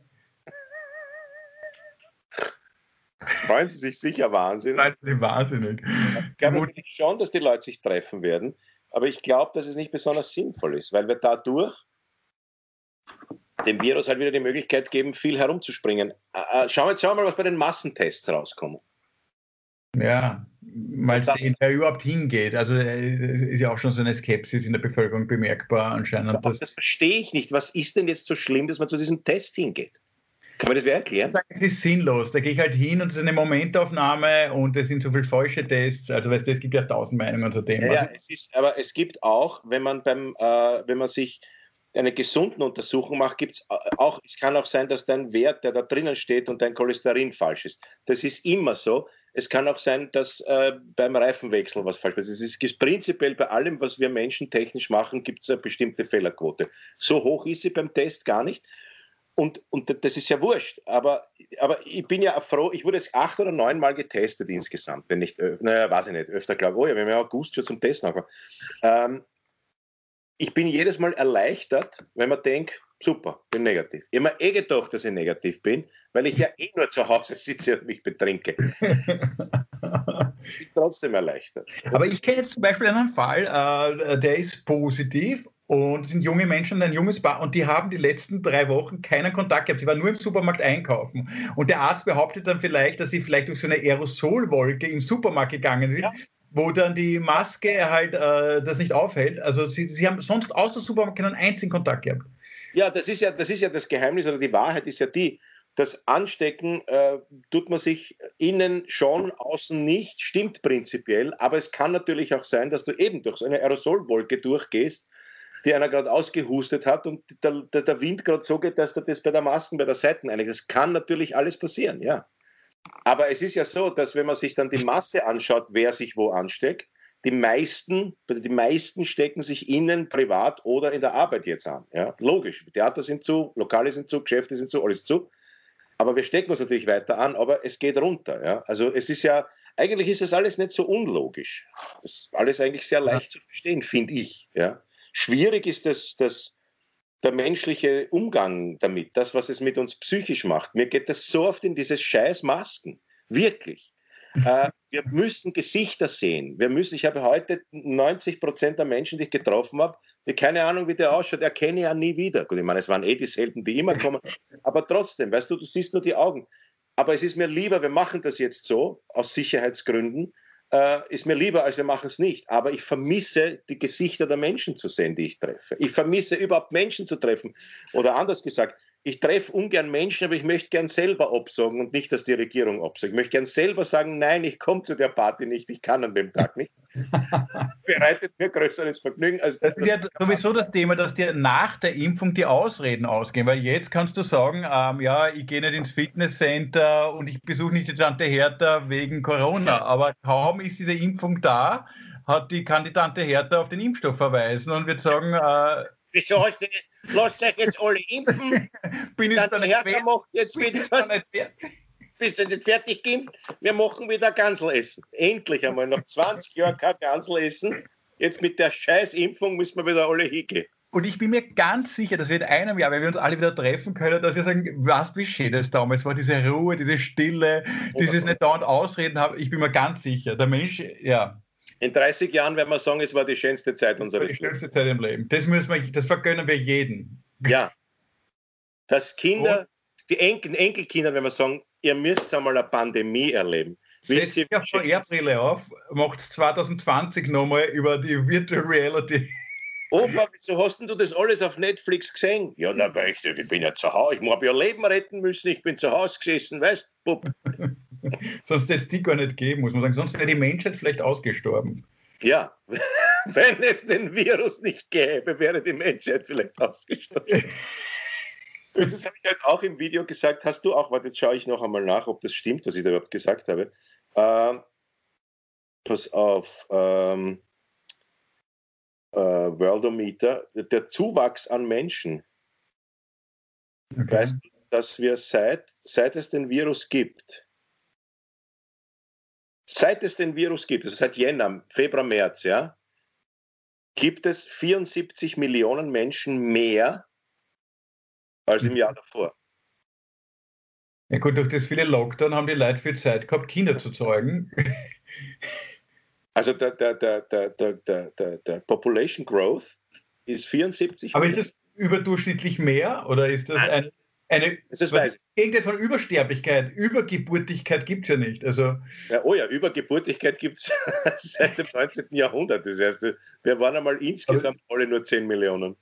Freuen Sie sich sicher wahnsinnig. Freuen Sie sich wahnsinnig. Ich glaube natürlich schon, dass die Leute sich treffen werden, aber ich glaube, dass es nicht besonders sinnvoll ist, weil wir dadurch dem Virus halt wieder die Möglichkeit geben, viel herumzuspringen. Schauen wir, jetzt, schauen wir mal, was bei den Massentests rauskommt. Ja, mal sehen, wer überhaupt hingeht. Also äh, es ist ja auch schon so eine Skepsis in der Bevölkerung bemerkbar anscheinend. Das, das verstehe ich nicht. Was ist denn jetzt so schlimm, dass man zu diesem Test hingeht? Kann man das wer erklären? Es ist sinnlos. Da gehe ich halt hin und es ist eine Momentaufnahme und es sind so viele falsche Tests. Also weißt du, es gibt ja tausend Meinungen zu dem. Ja, ja es ist, aber es gibt auch, wenn man beim, äh, wenn man sich eine gesunden Untersuchung macht, gibt es auch, es kann auch sein, dass dein Wert, der da drinnen steht und dein Cholesterin falsch ist. Das ist immer so. Es kann auch sein, dass äh, beim Reifenwechsel was falsch ist. Es ist prinzipiell bei allem, was wir Menschen technisch machen, gibt es eine bestimmte Fehlerquote. So hoch ist sie beim Test gar nicht. Und, und das ist ja wurscht. Aber, aber ich bin ja froh, ich wurde jetzt acht oder neun Mal getestet insgesamt. Wenn nicht, naja, weiß ich nicht, öfter glaube ich, oh ja, wir haben ja August schon zum Testen angefangen. Ähm, ich bin jedes Mal erleichtert, wenn man denkt, super, bin negativ. Ich habe mir eh gedacht, dass ich negativ bin, weil ich ja eh nur zu Hause sitze und mich betrinke. ich bin trotzdem erleichtert. Aber ich kenne jetzt zum Beispiel einen Fall, äh, der ist positiv und sind junge Menschen, ein junges Paar und die haben die letzten drei Wochen keinen Kontakt gehabt. Sie waren nur im Supermarkt einkaufen und der Arzt behauptet dann vielleicht, dass sie vielleicht durch so eine Aerosolwolke im Supermarkt gegangen sind. Ja. Wo dann die Maske halt äh, das nicht aufhält. Also sie, sie haben sonst außer Supermarkt keinen einzigen Kontakt gehabt. Ja, das ist ja, das ist ja das Geheimnis oder die Wahrheit ist ja die, das Anstecken äh, tut man sich innen schon, außen nicht, stimmt prinzipiell, aber es kann natürlich auch sein, dass du eben durch so eine Aerosolwolke durchgehst die einer gerade ausgehustet hat und der, der, der Wind gerade so geht, dass er das bei der Masken, bei der Seiten einigt. Das kann natürlich alles passieren, ja. Aber es ist ja so, dass wenn man sich dann die Masse anschaut, wer sich wo ansteckt, die meisten, die meisten stecken sich innen, privat oder in der Arbeit jetzt an. Ja? Logisch. Theater sind zu, Lokale sind zu, Geschäfte sind zu, alles zu. Aber wir stecken uns natürlich weiter an, aber es geht runter. Ja? Also es ist ja, eigentlich ist das alles nicht so unlogisch. Das ist alles eigentlich sehr leicht zu verstehen, finde ich. Ja? Schwierig ist das, das, der menschliche Umgang damit, das, was es mit uns psychisch macht. Mir geht das so oft in dieses scheiß Masken. Wirklich. äh, wir müssen Gesichter sehen. Wir müssen, ich habe heute 90 Prozent der Menschen, die ich getroffen habe, die keine Ahnung, wie der ausschaut, erkenne ich ja nie wieder. Gut, ich meine, es waren eh die selten, die immer kommen. Aber trotzdem, weißt du, du siehst nur die Augen. Aber es ist mir lieber, wir machen das jetzt so, aus Sicherheitsgründen, äh, ist mir lieber, als wir machen es nicht. Aber ich vermisse die Gesichter der Menschen zu sehen, die ich treffe. Ich vermisse überhaupt Menschen zu treffen. Oder anders gesagt, ich treffe ungern Menschen, aber ich möchte gern selber absagen und nicht, dass die Regierung absagt. Ich möchte gern selber sagen, nein, ich komme zu der Party nicht, ich kann an dem Tag nicht. Bereitet mir größeres Vergnügen. Als das, das ist ja sowieso das Thema, dass dir nach der Impfung die Ausreden ausgehen, weil jetzt kannst du sagen, ähm, ja, ich gehe nicht ins Fitnesscenter und ich besuche nicht die Tante Hertha wegen Corona, aber kaum ist diese Impfung da, hat die Kandidante Hertha auf den Impfstoff verweisen und wird sagen, äh, Wieso hast du nicht, lasst euch jetzt alle impfen? Bin ich dann Hertha macht jetzt wieder was. Bist du nicht fertig geimpft? Wir machen wieder Gansel Endlich einmal, nach 20 Jahren kein Gansel Jetzt mit der Scheißimpfung müssen wir wieder alle hingehen. Und ich bin mir ganz sicher, dass wir in einem Jahr, wenn wir uns alle wieder treffen können, dass wir sagen, was wie schön das damals war, diese Ruhe, diese Stille, dieses nicht dauernd Ausreden haben. Ich bin mir ganz sicher, der Mensch, ja, in 30 Jahren werden wir sagen, es war die schönste Zeit unseres Lebens. Die schönste Zeit im Leben. Das, müssen wir, das vergönnen wir jedem. Ja. Dass Kinder, Und? die Enkel, Enkelkinder, wenn wir sagen, ihr müsst einmal eine Pandemie erleben. Wisst ihr, ja von Airbrille auf, macht 2020 nochmal über die Virtual Reality. Opa, wieso hast du das alles auf Netflix gesehen? Ja, na, weil ich, ich bin ja zu Hause. Ich habe ja Leben retten müssen. Ich bin zu Hause gesessen, weißt du, sonst hätte es die gar nicht geben, muss man sagen. Sonst wäre die Menschheit vielleicht ausgestorben. Ja, wenn es den Virus nicht gäbe, wäre die Menschheit vielleicht ausgestorben. das habe ich halt auch im Video gesagt. Hast du auch, warte, jetzt schaue ich noch einmal nach, ob das stimmt, was ich da überhaupt gesagt habe. Ähm, pass auf. Ähm, äh, Worldometer, der Zuwachs an Menschen. Okay. Weißt du, dass wir seit, seit es den Virus gibt, Seit es den Virus gibt, also seit Jänner, Februar, März, ja, gibt es 74 Millionen Menschen mehr als im Jahr davor. Ja gut, durch das viele Lockdown haben die Leute viel Zeit gehabt, Kinder zu zeugen. Also der, der, der, der, der, der, der Population Growth ist 74. Aber ist das überdurchschnittlich mehr oder ist das Nein. ein eine das ich. Gegenteil von Übersterblichkeit, Übergeburtigkeit gibt es ja nicht. Also, ja, oh ja, Übergeburtigkeit gibt es seit dem 19. Jahrhundert. Das heißt, wir waren einmal insgesamt alle nur 10 Millionen.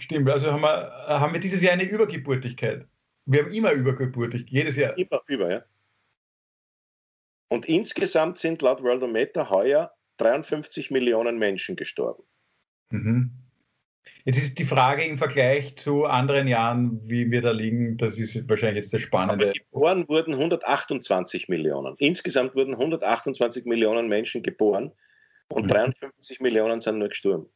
Stimmt, also haben wir, haben wir dieses Jahr eine Übergeburtigkeit. Wir haben immer Übergeburtigkeit, jedes Jahr. Immer über, ja. Und insgesamt sind laut Worldometer heuer 53 Millionen Menschen gestorben. Mhm. Jetzt ist die Frage im Vergleich zu anderen Jahren, wie wir da liegen, das ist wahrscheinlich jetzt das Spannende. Aber geboren wurden 128 Millionen. Insgesamt wurden 128 Millionen Menschen geboren und mhm. 53 Millionen sind nur gestorben.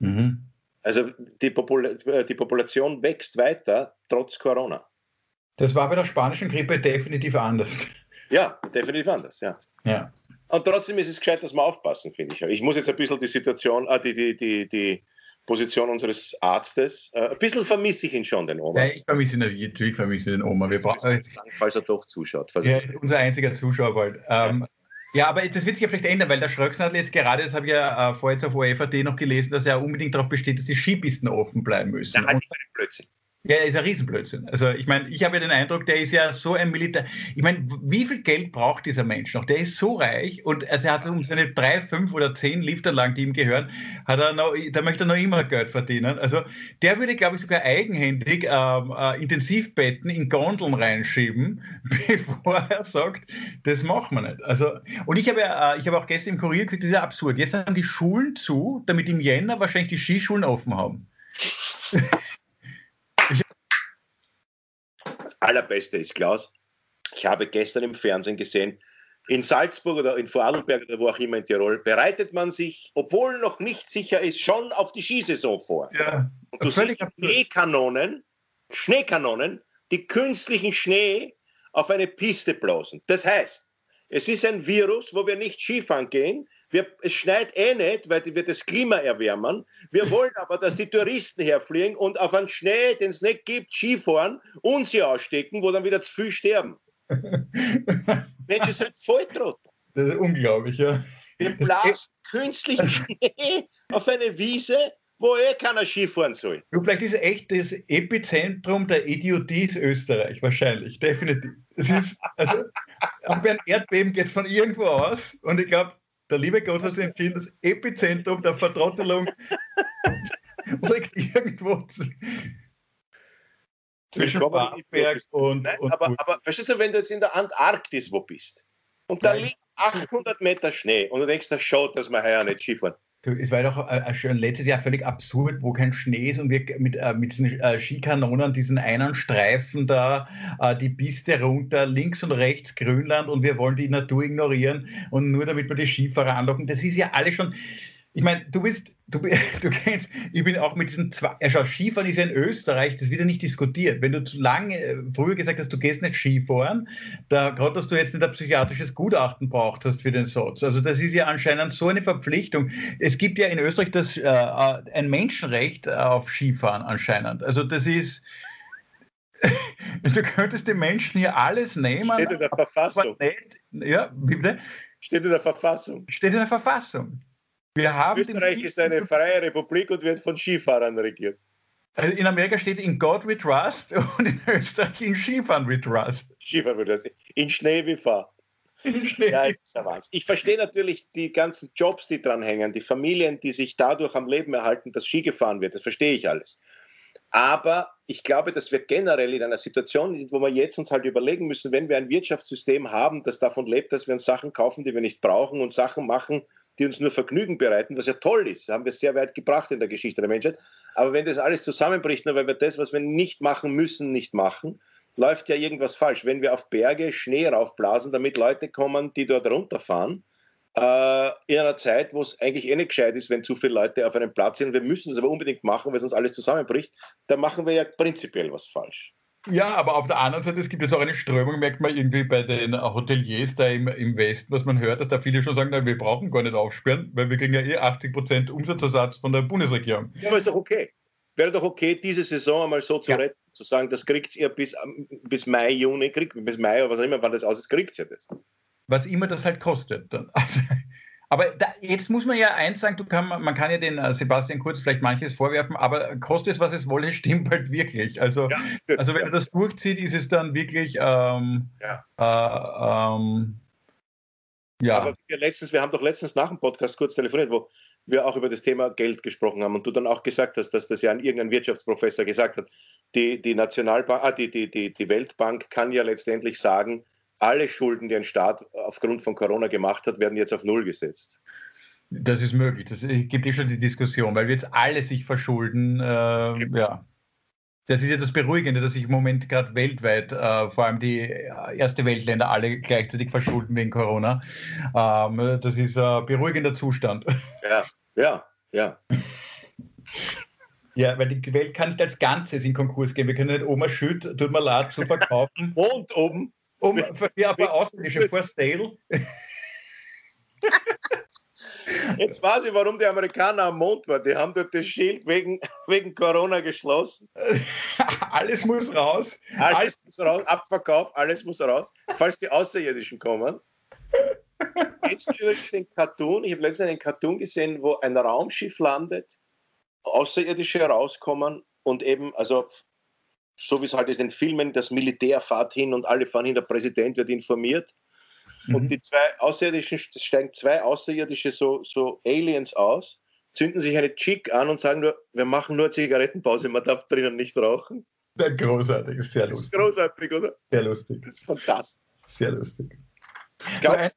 Mhm. Also die, Popul die Population wächst weiter trotz Corona. Das war bei der spanischen Grippe definitiv anders. Ja, definitiv anders, ja. ja. Und trotzdem ist es gescheit, dass wir aufpassen, finde ich. Ich muss jetzt ein bisschen die Situation, äh, die, die, die, die Position unseres Arztes. Äh, ein bisschen vermisse ich ihn schon, den Oma. Ja, ich vermisse ihn natürlich, vermisse den Oma. Wir brauchen jetzt, falls er doch zuschaut. Ja, unser einziger Zuschauer bald. Ähm, Ja, aber das wird sich ja vielleicht ändern, weil der Schröcksnadel jetzt gerade, das habe ich ja äh, vorher jetzt auf OFAD noch gelesen, dass er unbedingt darauf besteht, dass die Skipisten offen bleiben müssen. Ja, das ist ein Blödsinn. Ja, ist ein Riesenblödsinn. Also ich meine, ich habe ja den Eindruck, der ist ja so ein Militär. Ich meine, wie viel Geld braucht dieser Mensch noch? Der ist so reich und also er hat um seine drei, fünf oder zehn Liftanlagen, die ihm gehören, hat er noch, da möchte er noch immer Geld verdienen. Also der würde, glaube ich, sogar eigenhändig ähm, äh, Intensivbetten in Gondeln reinschieben, bevor er sagt, das machen wir nicht. Also, und ich habe ja, äh, ich habe auch gestern im Kurier gesagt, das ist ja absurd. Jetzt haben die Schulen zu, damit im Jänner wahrscheinlich die Skischulen offen haben. Allerbeste ist, Klaus, ich habe gestern im Fernsehen gesehen, in Salzburg oder in Vorarlberg oder wo auch immer in Tirol, bereitet man sich, obwohl noch nicht sicher ist, schon auf die Skisaison vor. Ja, Und du siehst Schneekanonen, Schneekanonen, die künstlichen Schnee auf eine Piste blasen. Das heißt, es ist ein Virus, wo wir nicht Skifahren gehen, wir, es schneit eh nicht, weil wir das Klima erwärmen. Wir wollen aber, dass die Touristen herfliegen und auf einen Schnee, den es nicht gibt, Skifahren und sie ausstecken, wo dann wieder zu viel sterben. Mensch, ihr seid Volltrott. Das ist unglaublich, ja. Wir blasen künstlichen Schnee auf eine Wiese, wo eh keiner Skifahren soll. Du, vielleicht ist echt das Epizentrum der Idiotie Österreich, wahrscheinlich, definitiv. Es ist, also, auch bei einem Erdbeben geht es von irgendwo aus und ich glaube, der liebe Gott hat entschieden, das Epizentrum der Vertrottelung liegt irgendwo zwischen Wartberg und, Nein, und, aber, aber verstehst du, wenn du jetzt in der Antarktis wo bist und da liegt 800 Meter Schnee und du denkst, das schaut, dass wir heuer nicht Skifahren. Es war doch äh, schon letztes Jahr völlig absurd, wo kein Schnee ist und wir mit, äh, mit diesen äh, Skikanonen, diesen einen Streifen da, äh, die Piste runter, links und rechts Grünland und wir wollen die Natur ignorieren und nur damit wir die Skifahrer anlocken. Das ist ja alles schon, ich meine, du bist, du, du kennst, ich bin auch mit diesen zwei, ja, Skifahren ist ja in Österreich, das wird ja nicht diskutiert. Wenn du zu lange äh, früher gesagt hast, du gehst nicht Skifahren, da gerade, dass du jetzt nicht ein psychiatrisches Gutachten braucht hast für den Satz. Also das ist ja anscheinend so eine Verpflichtung. Es gibt ja in Österreich das, äh, äh ein Menschenrecht auf Skifahren anscheinend. Also das ist, du könntest den Menschen hier alles nehmen. Steht in der Verfassung. Nicht, ja, bitte? Steht in der Verfassung. Steht in der Verfassung. Wir haben Österreich ist eine freie Republik und wird von Skifahrern regiert. Also in Amerika steht in God we trust und in Österreich in Skifahren we trust. Skifahren we trust. In Schnee wie fahr. In Schnee. Ja, ist Ich verstehe natürlich die ganzen Jobs, die dran hängen, die Familien, die sich dadurch am Leben erhalten, dass Ski gefahren wird. Das verstehe ich alles. Aber ich glaube, dass wir generell in einer Situation sind, wo wir jetzt uns halt überlegen müssen, wenn wir ein Wirtschaftssystem haben, das davon lebt, dass wir uns Sachen kaufen, die wir nicht brauchen und Sachen machen, die uns nur Vergnügen bereiten, was ja toll ist, haben wir sehr weit gebracht in der Geschichte der Menschheit. Aber wenn das alles zusammenbricht, nur weil wir das, was wir nicht machen müssen, nicht machen, läuft ja irgendwas falsch. Wenn wir auf Berge Schnee raufblasen, damit Leute kommen, die dort runterfahren, äh, in einer Zeit, wo es eigentlich eh nicht gescheit ist, wenn zu viele Leute auf einem Platz sind, wir müssen es aber unbedingt machen, weil sonst alles zusammenbricht, dann machen wir ja prinzipiell was falsch. Ja, aber auf der anderen Seite, es gibt jetzt auch eine Strömung, merkt man irgendwie bei den Hoteliers da im, im Westen, was man hört, dass da viele schon sagen, na, wir brauchen gar nicht aufsperren, weil wir kriegen ja eh 80 Prozent Umsatzersatz von der Bundesregierung. Ja, aber ist doch okay. Wäre doch okay, diese Saison einmal so zu ja. retten, zu sagen, das kriegt ihr bis, bis Mai, Juni, kriegt, bis Mai oder was auch immer, wann das aus ist, kriegt ihr das. Was immer das halt kostet. Dann. Also, aber da, jetzt muss man ja eins sagen, kann, man kann ja den äh, Sebastian Kurz vielleicht manches vorwerfen, aber kostet es, was es wolle, stimmt halt wirklich. Also, ja, also wenn er das durchzieht, ist es dann wirklich ähm, ja. Äh, ähm, ja. Aber wir, letztens, wir haben doch letztens nach dem Podcast kurz telefoniert, wo wir auch über das Thema Geld gesprochen haben und du dann auch gesagt hast, dass das ja irgendein Wirtschaftsprofessor gesagt hat, die, die Nationalbank, ah, die, die, die, die Weltbank kann ja letztendlich sagen, alle Schulden, die ein Staat aufgrund von Corona gemacht hat, werden jetzt auf Null gesetzt. Das ist möglich. Das gibt eh schon die Diskussion, weil wir jetzt alle sich verschulden. Äh, ja. Das ist ja das Beruhigende, dass sich im Moment gerade weltweit, äh, vor allem die erste Weltländer, alle gleichzeitig verschulden wegen Corona. Ähm, das ist ein beruhigender Zustand. Ja, ja, ja. Ja, weil die Welt kann nicht als Ganzes in Konkurs gehen. Wir können nicht Oma Schütt, tut mir leid, zu verkaufen. Und oben um für ein paar ausländische for sale. Jetzt weiß ich, warum die Amerikaner am Mond waren. Die haben dort das Schild wegen, wegen Corona geschlossen. alles muss raus. Alles, alles muss raus. Abverkauf, alles muss raus. Falls die Außerirdischen kommen. Du übrigens den Cartoon? Ich habe letztens einen Cartoon gesehen, wo ein Raumschiff landet, Außerirdische herauskommen und eben, also so wie es halt ist in den Filmen, das Militär fährt hin und alle fahren hin, der Präsident wird informiert. Mhm. Und die zwei Außerirdischen, steigen zwei Außerirdische so, so Aliens aus, zünden sich eine Chick an und sagen nur, wir machen nur Zigarettenpause, man darf drinnen nicht rauchen. Großartig, sehr lustig. Das ist großartig, oder? Sehr lustig. Das ist fantastisch. Sehr lustig. Eine,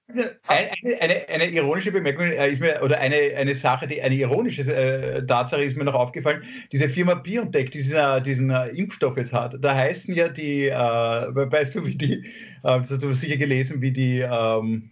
eine, eine, eine, ironische Bemerkung äh, ist mir, oder eine, eine Sache, die eine ironische äh, Tatsache ist mir noch aufgefallen. Diese Firma BioNTech, die diesen, äh, diesen äh, Impfstoff jetzt hat, da heißen ja die, äh, weißt du, wie die, das hast du sicher gelesen, wie die, ähm,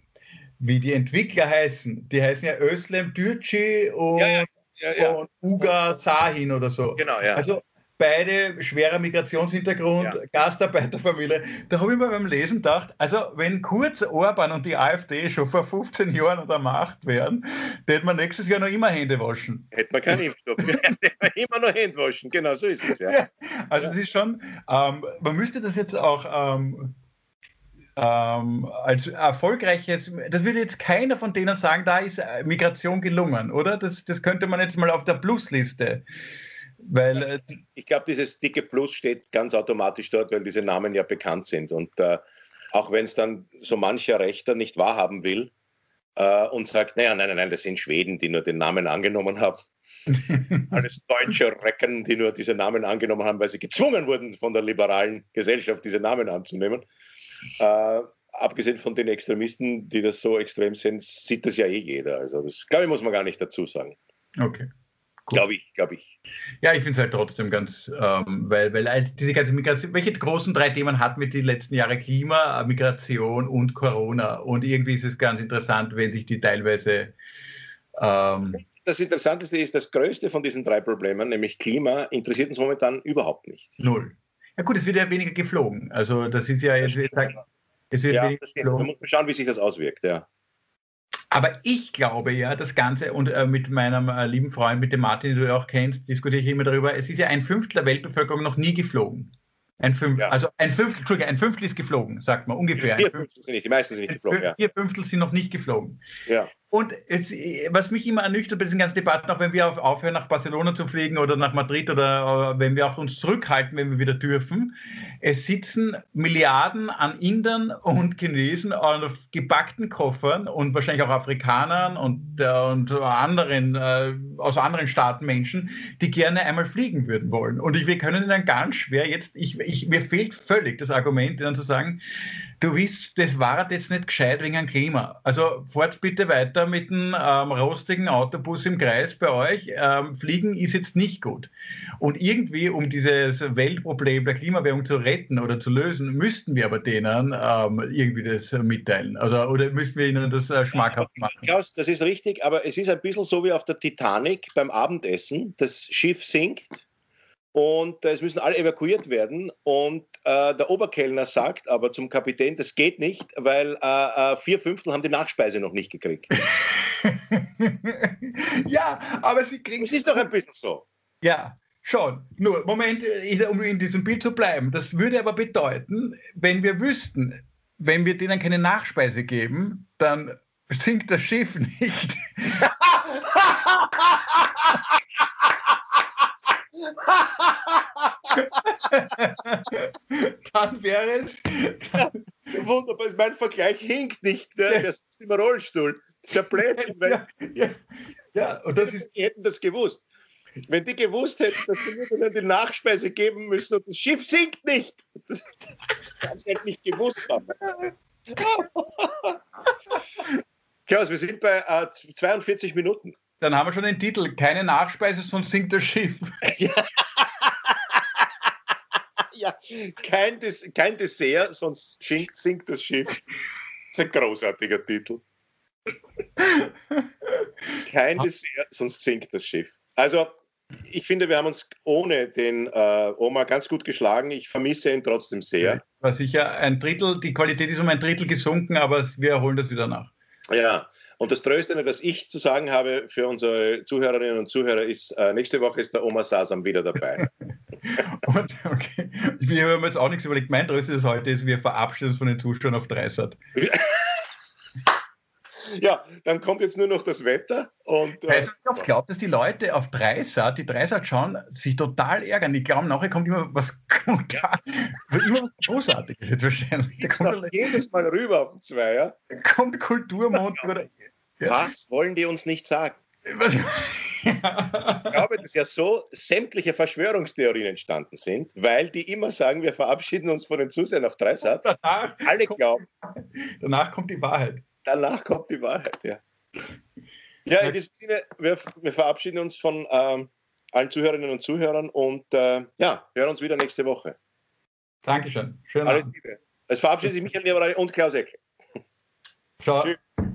wie die Entwickler heißen. Die heißen ja Özlem Dürci und, ja, ja, ja, und Uga Sahin oder so. Genau, ja. Also beide schwerer Migrationshintergrund, ja. Gastarbeiterfamilie. Da habe ich mir beim Lesen gedacht, also wenn Kurz, Orban und die AfD schon vor 15 Jahren an der Macht wären, hätte man nächstes Jahr noch immer Hände waschen. Hätte man keinen Impfstoff, hätte man immer noch Hände waschen, genau so ist es ja. ja also es ist schon, ähm, man müsste das jetzt auch ähm, ähm, als erfolgreiches, das würde jetzt keiner von denen sagen, da ist Migration gelungen, oder? Das, das könnte man jetzt mal auf der Plusliste weil, ich glaube, dieses dicke Plus steht ganz automatisch dort, weil diese Namen ja bekannt sind. Und äh, auch wenn es dann so mancher Rechter nicht wahrhaben will äh, und sagt, naja, nein, nein, nein, das sind Schweden, die nur den Namen angenommen haben. Alles deutsche Recken, die nur diese Namen angenommen haben, weil sie gezwungen wurden von der liberalen Gesellschaft, diese Namen anzunehmen. Äh, abgesehen von den Extremisten, die das so extrem sind, sieht das ja eh jeder. Also das, glaube ich, muss man gar nicht dazu sagen. Okay. Glaube ich, glaube ich. Ja, ich finde es halt trotzdem ganz, ähm, weil, weil halt diese ganze Migration, welche großen drei Themen hatten wir die letzten Jahre? Klima, Migration und Corona. Und irgendwie ist es ganz interessant, wenn sich die teilweise. Ähm, das Interessanteste ist, das größte von diesen drei Problemen, nämlich Klima, interessiert uns momentan überhaupt nicht. Null. Ja gut, es wird ja weniger geflogen. Also das ist ja jetzt, es wird ja, weniger geflogen. Da muss man schauen, wie sich das auswirkt, ja. Aber ich glaube ja, das Ganze, und äh, mit meinem äh, lieben Freund, mit dem Martin, den du ja auch kennst, diskutiere ich immer darüber, es ist ja ein Fünftel der Weltbevölkerung noch nie geflogen. Ein Fünftel, ja. also ein Fünftel, Entschuldigung, ein Fünftel ist geflogen, sagt man ungefähr. Vier Fünftel sind nicht, die meisten sind nicht geflogen. Vier ja. Fünftel sind noch nicht geflogen. Ja. Und es, was mich immer ernüchtert bei diesen ganzen Debatten, auch wenn wir auf, aufhören, nach Barcelona zu fliegen oder nach Madrid oder wenn wir auch uns zurückhalten, wenn wir wieder dürfen, es sitzen Milliarden an Indern und Chinesen auf gepackten Koffern und wahrscheinlich auch Afrikanern und, äh, und anderen äh, aus anderen Staaten Menschen, die gerne einmal fliegen würden wollen. Und ich, wir können dann ganz schwer jetzt, ich, ich, mir fehlt völlig das Argument, dann zu sagen, du wisst, das war jetzt nicht gescheit wegen dem Klima. Also fahrt bitte weiter mit dem ähm, rostigen Autobus im Kreis bei euch. Ähm, Fliegen ist jetzt nicht gut. Und irgendwie, um dieses Weltproblem der Klimawärmung zu retten oder zu lösen, müssten wir aber denen ähm, irgendwie das mitteilen. Oder, oder müssten wir ihnen das äh, schmackhaft machen. Klaus, das ist richtig, aber es ist ein bisschen so wie auf der Titanic beim Abendessen. Das Schiff sinkt und äh, es müssen alle evakuiert werden. Und äh, der Oberkellner sagt aber zum Kapitän, das geht nicht, weil äh, äh vier Fünftel haben die Nachspeise noch nicht gekriegt. ja, aber sie kriegen. Es ist doch ein bisschen so. Ja, schon. Nur, Moment, um in diesem Bild zu bleiben. Das würde aber bedeuten, wenn wir wüssten, wenn wir denen keine Nachspeise geben, dann sinkt das Schiff nicht. dann wäre es. Wunderbar, mein Vergleich hinkt nicht. Ne? Der sitzt im Rollstuhl. Das ist ja Blödsinn. Ja, ja, ja, und das ist. Die hätten das gewusst. Wenn die gewusst hätten, dass sie nur die Nachspeise geben müssen und das Schiff sinkt nicht. Das haben sie halt nicht gewusst. Klaus, wir sind bei äh, 42 Minuten. Dann haben wir schon den Titel. Keine Nachspeise, sonst sinkt das Schiff. Ja ja, kein, Des kein Dessert, sonst sinkt das Schiff. Das ist ein großartiger Titel. Kein Dessert, sonst sinkt das Schiff. Also, ich finde, wir haben uns ohne den äh, Oma ganz gut geschlagen. Ich vermisse ihn trotzdem sehr. War sicher ein Drittel, die Qualität ist um ein Drittel gesunken, aber wir holen das wieder nach. Ja, und das Tröstende, was ich zu sagen habe für unsere Zuhörerinnen und Zuhörer, ist, äh, nächste Woche ist der Oma Sasam wieder dabei. und, okay. Wir haben jetzt auch nichts überlegt. Mein Tröstes heute ist, wir verabschieden uns von den Zuschauern auf Dreisat. ja, dann kommt jetzt nur noch das Wetter. Und, äh, du, ich glaube, dass die Leute auf Dreisat, die Dreisat schauen, sich total ärgern. Die glauben, nachher kommt immer was, immer was Großartiges jetzt wahrscheinlich. Da kommt jedes Mal rüber auf den Zweier. Da kommt Kulturmond. oder, ja. Was wollen die uns nicht sagen? ich glaube, dass ja so sämtliche Verschwörungstheorien entstanden sind, weil die immer sagen, wir verabschieden uns von den Zusehern auf Dreisat. Alle glauben. Danach kommt die Wahrheit. Danach kommt die Wahrheit, ja. Ja, in diesem Sinne, wir, wir verabschieden uns von ähm, allen Zuhörerinnen und Zuhörern und äh, ja, hören uns wieder nächste Woche. Dankeschön. Schönen Alles Liebe. Es verabschiedet sich Michael Leberei und Klaus Ecke. Ciao. Tschüss.